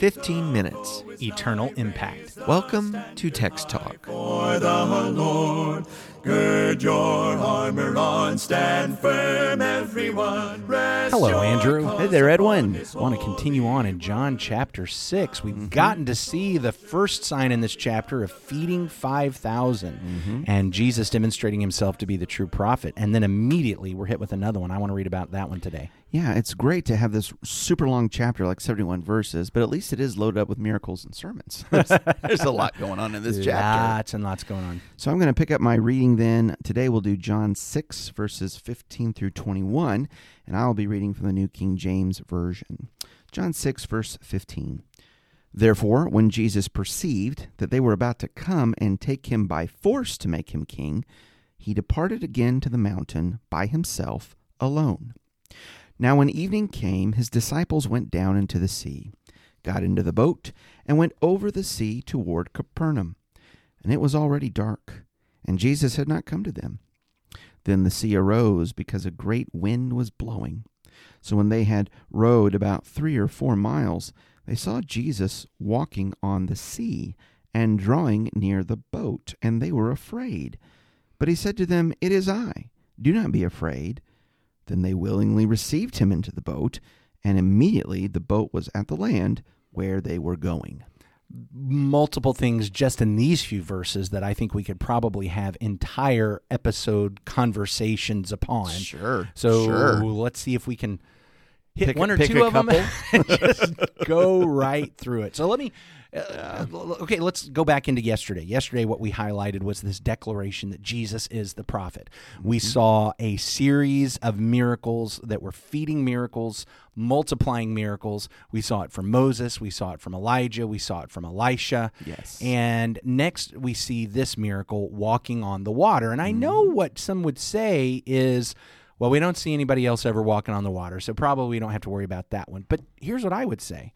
15 minutes. eternal impact. Welcome to Text Talk. For the Lord, gird your armor on, stand firm, everyone. Rest Hello, Andrew. Hey there, Edwin. I want to continue on in John chapter 6. We've Mm-hmm. gotten to see the first sign in this chapter of feeding 5,000 Mm-hmm. and Jesus demonstrating himself to be the true prophet. And then immediately we're hit with another one. I want to read about that one today. Yeah, it's great to have this super long chapter, like 71 verses, but at least it is loaded up with miracles and sermons. there's, there's a lot going on in this chapter. Lots and lots going on. So I'm going to pick up my reading then. Today we'll do John 6, verses 15 through 21, and I'll be reading from the New King James Version. John 6, verse 15. Therefore, when Jesus perceived that they were about to come and take him by force to make him king, he departed again to the mountain by himself alone. Now, when evening came, his disciples went down into the sea, got into the boat, and went over the sea toward Capernaum. And it was already dark, and Jesus had not come to them. Then the sea arose because a great wind was blowing. So when they had rowed about three or four miles, they saw Jesus walking on the sea and drawing near the boat, and they were afraid. But he said to them, It is I. Do not be afraid. Then they willingly received him into the boat, and immediately the boat was at the land where they were going. multiple things just in these few verses that I think we could probably have entire episode conversations upon. Sure, So sure. let's see if we can hit Pick a- one or two of them and just go right through it. So let me. Uh, okay, let's go back into yesterday. Yesterday, what we highlighted was this declaration that Jesus is the prophet. We Mm-hmm. saw a series of miracles that were feeding miracles, multiplying miracles. We saw it from Moses, we saw it from Elijah, we saw it from Elisha. Yes. And next, we see this miracle walking on the water. And I know Mm-hmm. what some would say is, well, we don't see anybody else ever walking on the water, so probably we don't have to worry about that one. But here's what I would say.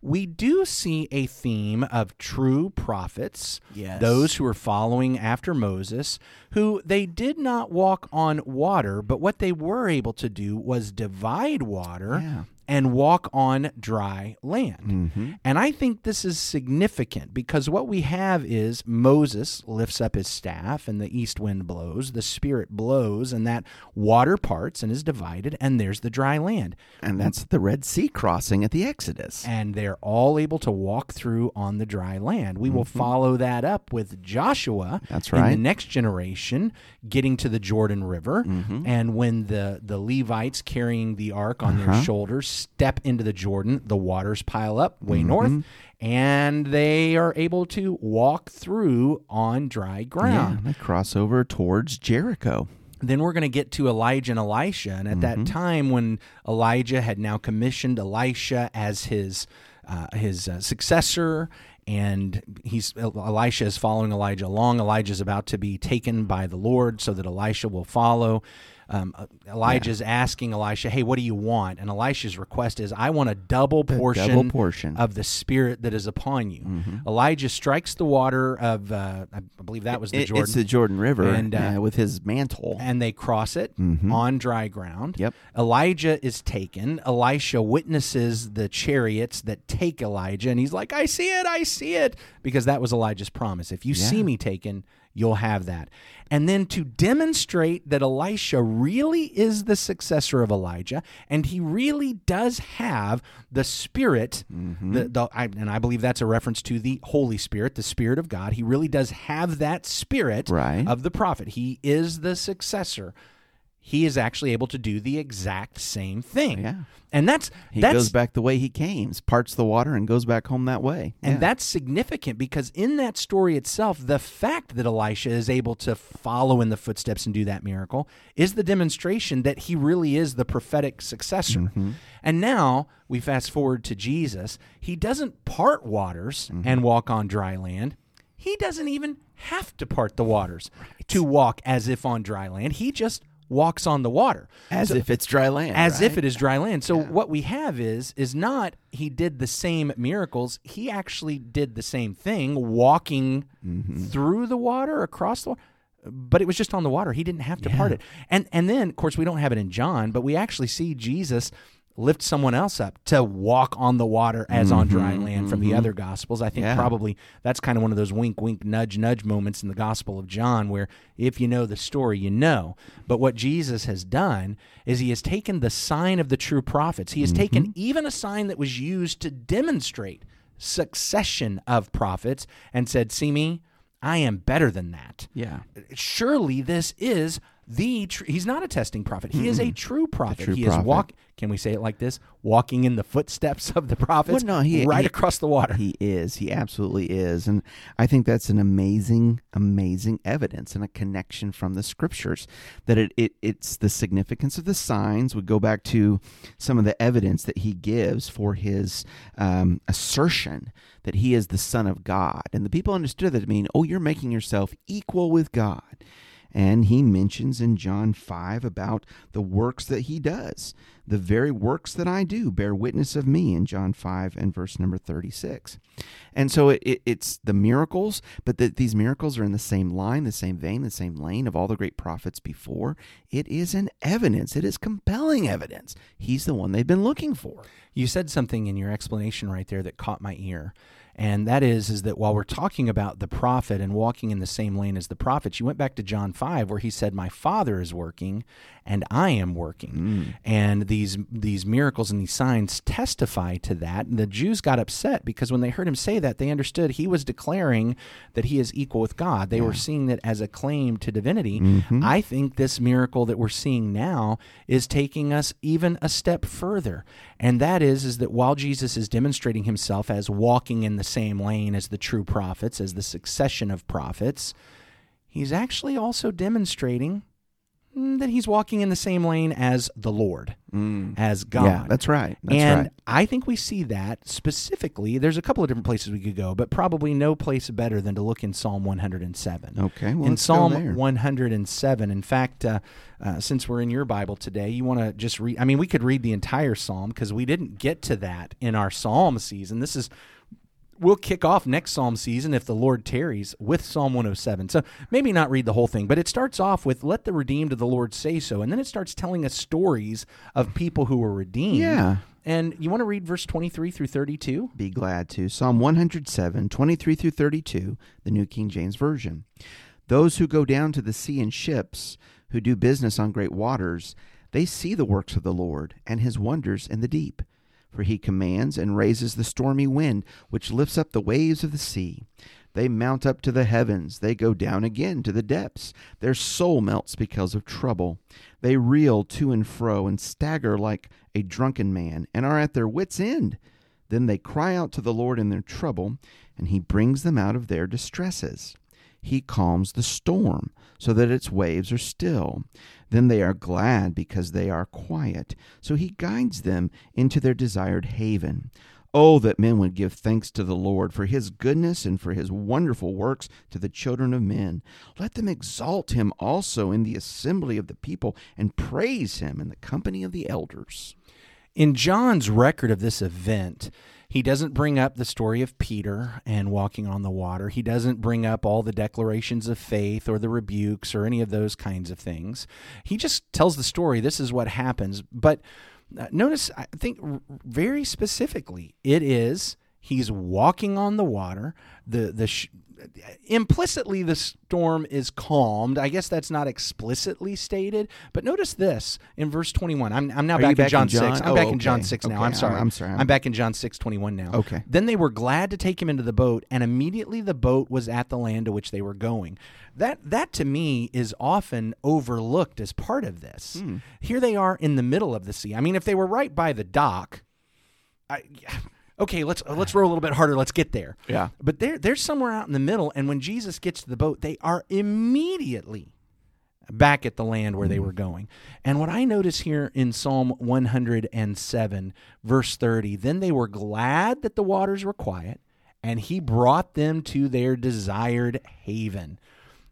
We do see a theme of true prophets, Yes. those who are following after Moses, who they did not walk on water, but what they were able to do was divide water Yeah. And walk on dry land. And I think this is significant because what we have is Moses lifts up his staff and the east wind blows, the spirit blows, and that water parts and is divided, and there's the dry land. And that's the Red Sea crossing at the Exodus. And they're all able to walk through on the dry land. We will follow that up with Joshua Mm-hmm. That's in the next generation getting to the Jordan River. Mm-hmm. And when the, the Levites carrying the ark on Uh-huh. their shoulders step into the Jordan, the waters pile up way Mm-hmm. north, and they are able to walk through on dry Yeah, ground. they cross over towards Jericho. Then we're going to get to Elijah and Elisha. And at Mm-hmm. that time, when Elijah had now commissioned Elisha as his uh, his uh, successor, and he's Elisha is following Elijah along. Elijah is about to be taken by the Lord, so that Elisha will follow. Um, uh, Elijah's asking Elisha, "Hey, what do you want?" And Elisha's request is, "I want a double portion, double portion. of the Spirit that is upon you." Mm-hmm. Elijah strikes the water of, uh, I believe that was the It- Jordan It's the Jordan River And, uh, yeah, with his mantle. and they cross it on dry ground. Yep. Elijah is taken. Elisha witnesses the chariots that take Elijah, and he's like, I see it, I see it. Because that was Elijah's promise. If you see me taken, you'll have that. And then to demonstrate that Elisha really is the successor of Elijah, and he really does have the Spirit, Mm-hmm. the, the, I, and I believe that's a reference to the Holy Spirit, the Spirit of God. He really does have that Spirit Right. of the prophet. He is the successor. He is actually able to do the exact same thing. Yeah. And that's he that's goes back the way he came, parts the water, and goes back home that way. and Yeah. that's significant because in that story itself, the fact that Elisha is able to follow in the footsteps and do that miracle is the demonstration that he really is the prophetic successor. Mm-hmm. And now we fast forward to Jesus. He doesn't part waters Mm-hmm. and walk on dry land. He doesn't even have to part the waters to walk as if on dry land. He just walks on the water as So- if it's dry land. as if it is dry land. So what we have is is not he did the same miracles. He actually did the same thing, walking Mm-hmm. through the water, across the water. but it was just on the water. He didn't have to part it. And and then of course we don't have it in John, but we actually see Jesus lift someone else up to walk on the water as on dry mm-hmm, land from the mm-hmm. other gospels. I think Yeah. probably that's kind of one of those wink wink nudge nudge moments in the gospel of John where if you know the story, you know. But what Jesus has done is he has taken the sign of the true prophets. He has mm-hmm. taken even a sign that was used to demonstrate succession of prophets and said, "See me, I am better than that." Yeah. surely this is the tr- he's not a testing prophet he is a true prophet true he is prophet. walk can we say it like this walking in the footsteps of the prophets Well, no, he- right he- across the water He is. He absolutely is. And I think that's an amazing, amazing evidence and a connection from the scriptures that it, it it's the significance of the signs. We go back to some of the evidence that he gives for his um, assertion that he is the Son of God. And the people understood that to mean, oh, you're making yourself equal with God. And he mentions in John 5 about the works that he does. The very works that I do bear witness of me in John 5 and verse number 36. And so it, it, it's the miracles, but that these miracles are in the same line, the same vein, the same lane of all the great prophets before. It is an evidence. It is compelling evidence. He's the one they've been looking for. you said something in your explanation right there that caught my ear and that is is that while we're talking about the prophet and walking in the same lane as the prophets you went back to John 5 where he said my father is working and I am working. Mm. And these these miracles and these signs testify to that. And the Jews got upset because when they heard him say that they understood he was declaring that he is equal with God. They were seeing it as a claim to divinity. Mm-hmm. I think this miracle that we're seeing now is taking us even a step further. And that is is that while Jesus is demonstrating himself as walking in the same lane as the true prophets as the succession of prophets he's actually also demonstrating mm, that he's walking in the same lane as the Lord as God Yeah, that's right. That's and right. I think we see that specifically. There's a couple of different places we could go, but probably no place better than to look in Psalm 107. Okay, well, in Psalm there. 107, in fact, uh, uh, since we're in your Bible today, you want to just read. I mean, we could read the entire Psalm because we didn't get to that in our Psalm season. This is we'll kick off next psalm season if the lord tarries with psalm 107 so maybe not read the whole thing but it starts off with let the redeemed of the lord say so and then it starts telling us stories of people who were redeemed Yeah. and you want to read verse 23 through 32 Be glad to. Psalm 107, 23 through 32, the New King James Version. Those who go down to the sea in ships, who do business on great waters, they see the works of the Lord and his wonders in the deep. For he commands and raises the stormy wind, which lifts up the waves of the sea. They mount up to the heavens, they go down again to the depths. Their soul melts because of trouble. They reel to and fro and stagger like a drunken man, and are at their wits' end. Then they cry out to the Lord in their trouble, and he brings them out of their distresses. He calms the storm so that its waves are still. Then they are glad because they are quiet. So he guides them into their desired haven. Oh, that men would give thanks to the Lord for his goodness and for his wonderful works to the children of men. Let them exalt him also in the assembly of the people and praise him in the company of the elders. in John's record of this event, he doesn't bring up the story of Peter and walking on the water. He doesn't bring up all the declarations of faith or the rebukes or any of those kinds of things. He just tells the story. This is what happens. But uh, notice, I think very specifically, it is he's walking on the water. The the sh- implicitly the storm is calmed. I guess that's not explicitly stated, but notice this in verse 21. I'm, I'm now back, back in John, in John? 6. I'm Oh, back in. John 6 now. Okay, I'm sorry. I'm- I'm sorry. I'm back in John 6 21 now. Okay. Then they were glad to take him into the boat, and immediately the boat was at the land to which they were going. That that to me is often overlooked as part of this. Hmm. Here they are in the middle of the sea. I mean, if they were right by the dock, I, okay, let's uh, let's row a little bit harder. Let's get there. Yeah. But they're they're somewhere out in the middle, and when Jesus gets to the boat, they are immediately back at the land where they mm. were going. And what I notice here in Psalm 107, verse 30, then they were glad that the waters were quiet, and he brought them to their desired haven.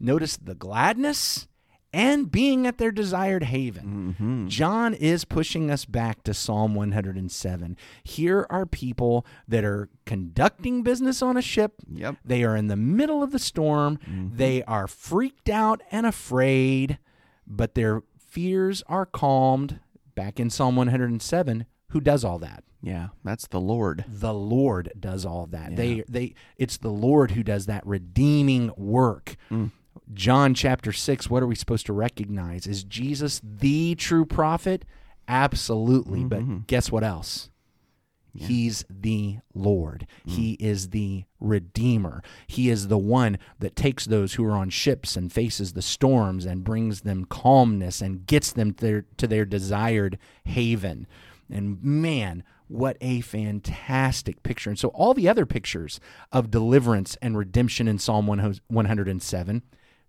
Notice the gladness and being at their desired haven. Mm-hmm. John is pushing us back to Psalm 107. Here are people that are conducting business on a ship. Yep. They are in the middle of the storm. Mm-hmm. They are freaked out and afraid, but their fears are calmed. Back in Psalm 107, who does all that? Yeah, that's the Lord. the Lord does all that. They they it's the Lord who does that redeeming work. Mm. John chapter 6, what are we supposed to recognize? Is Jesus the true prophet? Absolutely. But mm-hmm. guess what else? He's the Lord. Hmm. He is the Redeemer. He is the one that takes those who are on ships and faces the storms and brings them calmness and gets them to their, to their desired haven. And man, what a fantastic picture. And so, all the other pictures of deliverance and redemption in Psalm 107,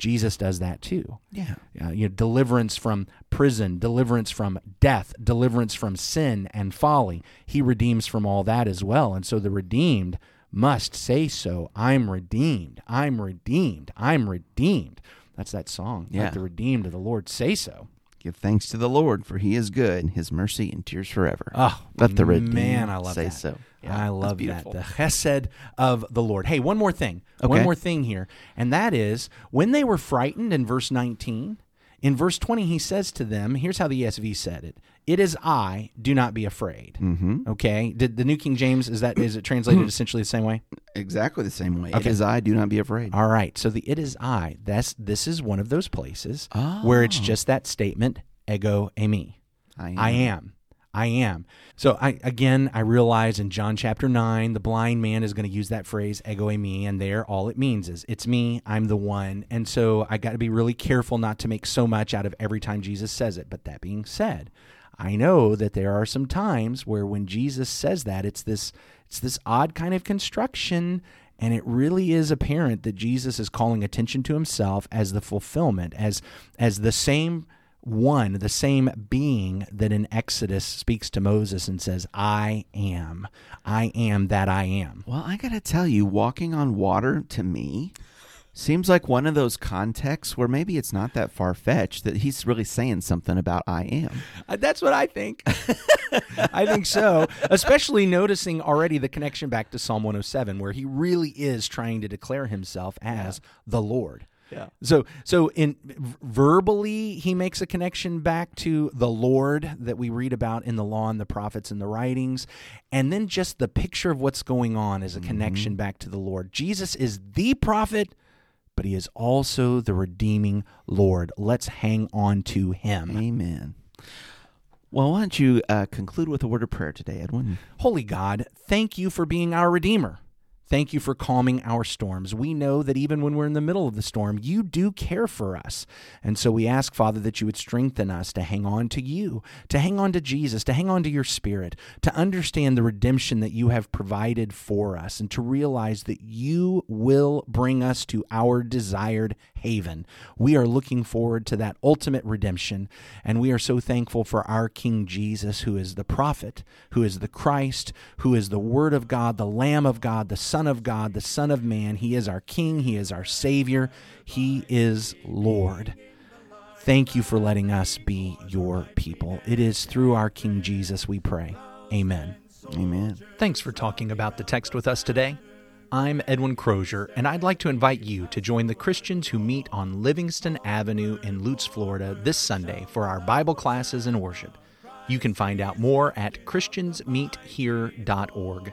Jesus does that too. Yeah. Uh, you know, deliverance from prison, deliverance from death, deliverance from sin and folly. He redeems from all that as well. And so the redeemed must say so. I'm redeemed. I'm redeemed. I'm redeemed. That's that song. Yeah. Let the redeemed of the Lord say so. Give thanks to the Lord, for he is good. His mercy endures forever. Oh, Let the redeemed man, I love say that. so. Yeah, I love that. The chesed of the Lord. Hey, one more thing. One more thing here. And that is when they were frightened in verse 19, in verse 20, he says to them, here's how the ESV said it. It is I, do not be afraid. Mm-hmm. Okay. Did the New King James is that is it translated essentially the same way? Exactly the same way. It Okay. is I, do not be afraid. All right. So the it is I. That's this is one of those places where it's just that statement, ego eimi. I am. I am. I am. So I again I realize in John chapter 9 the blind man is going to use that phrase ego eimi," and there all it means is it's me, I'm the one. And so I got to be really careful not to make so much out of every time Jesus says it. But that being said, I know that there are some times where when Jesus says that it's this it's this odd kind of construction and it really is apparent that Jesus is calling attention to himself as the fulfillment as as the same one, the same being that in Exodus speaks to Moses and says, I am. I am that I am. Well, I got to tell you, walking on water to me seems like one of those contexts where maybe it's not that far fetched that he's really saying something about I am. Uh, That's what I think. I think so. Especially noticing already the connection back to Psalm 107, where he really is trying to declare himself as the Lord. Yeah. So, so in verbally, he makes a connection back to the Lord that we read about in the law and the prophets and the writings, and then just the picture of what's going on is a connection back to the Lord. Jesus is the prophet, but he is also the redeeming Lord. Let's hang on to him. Amen. Well, why don't you uh, conclude with a word of prayer today, Edwin? Holy God, thank you for being our Redeemer. Thank you for calming our storms. We know that even when we're in the middle of the storm, you do care for us. And so we ask, Father, that you would strengthen us to hang on to you, to hang on to Jesus, to hang on to your Spirit, to understand the redemption that you have provided for us, and to realize that you will bring us to our desired haven. We are looking forward to that ultimate redemption, and we are so thankful for our King Jesus, who is the prophet, who is the Christ, who is the Word of God, the Lamb of God, the Son of God, the Son of Man. He is our King, He is our Savior, He is Lord. Thank you for letting us be your people. It is through our King Jesus we pray. Amen. Amen. Thanks for talking about the text with us today. I'm Edwin Crozier, and I'd like to invite you to join the Christians who meet on Livingston Avenue in Lutz, Florida this Sunday for our Bible classes and worship. You can find out more at ChristiansMeetHere.org.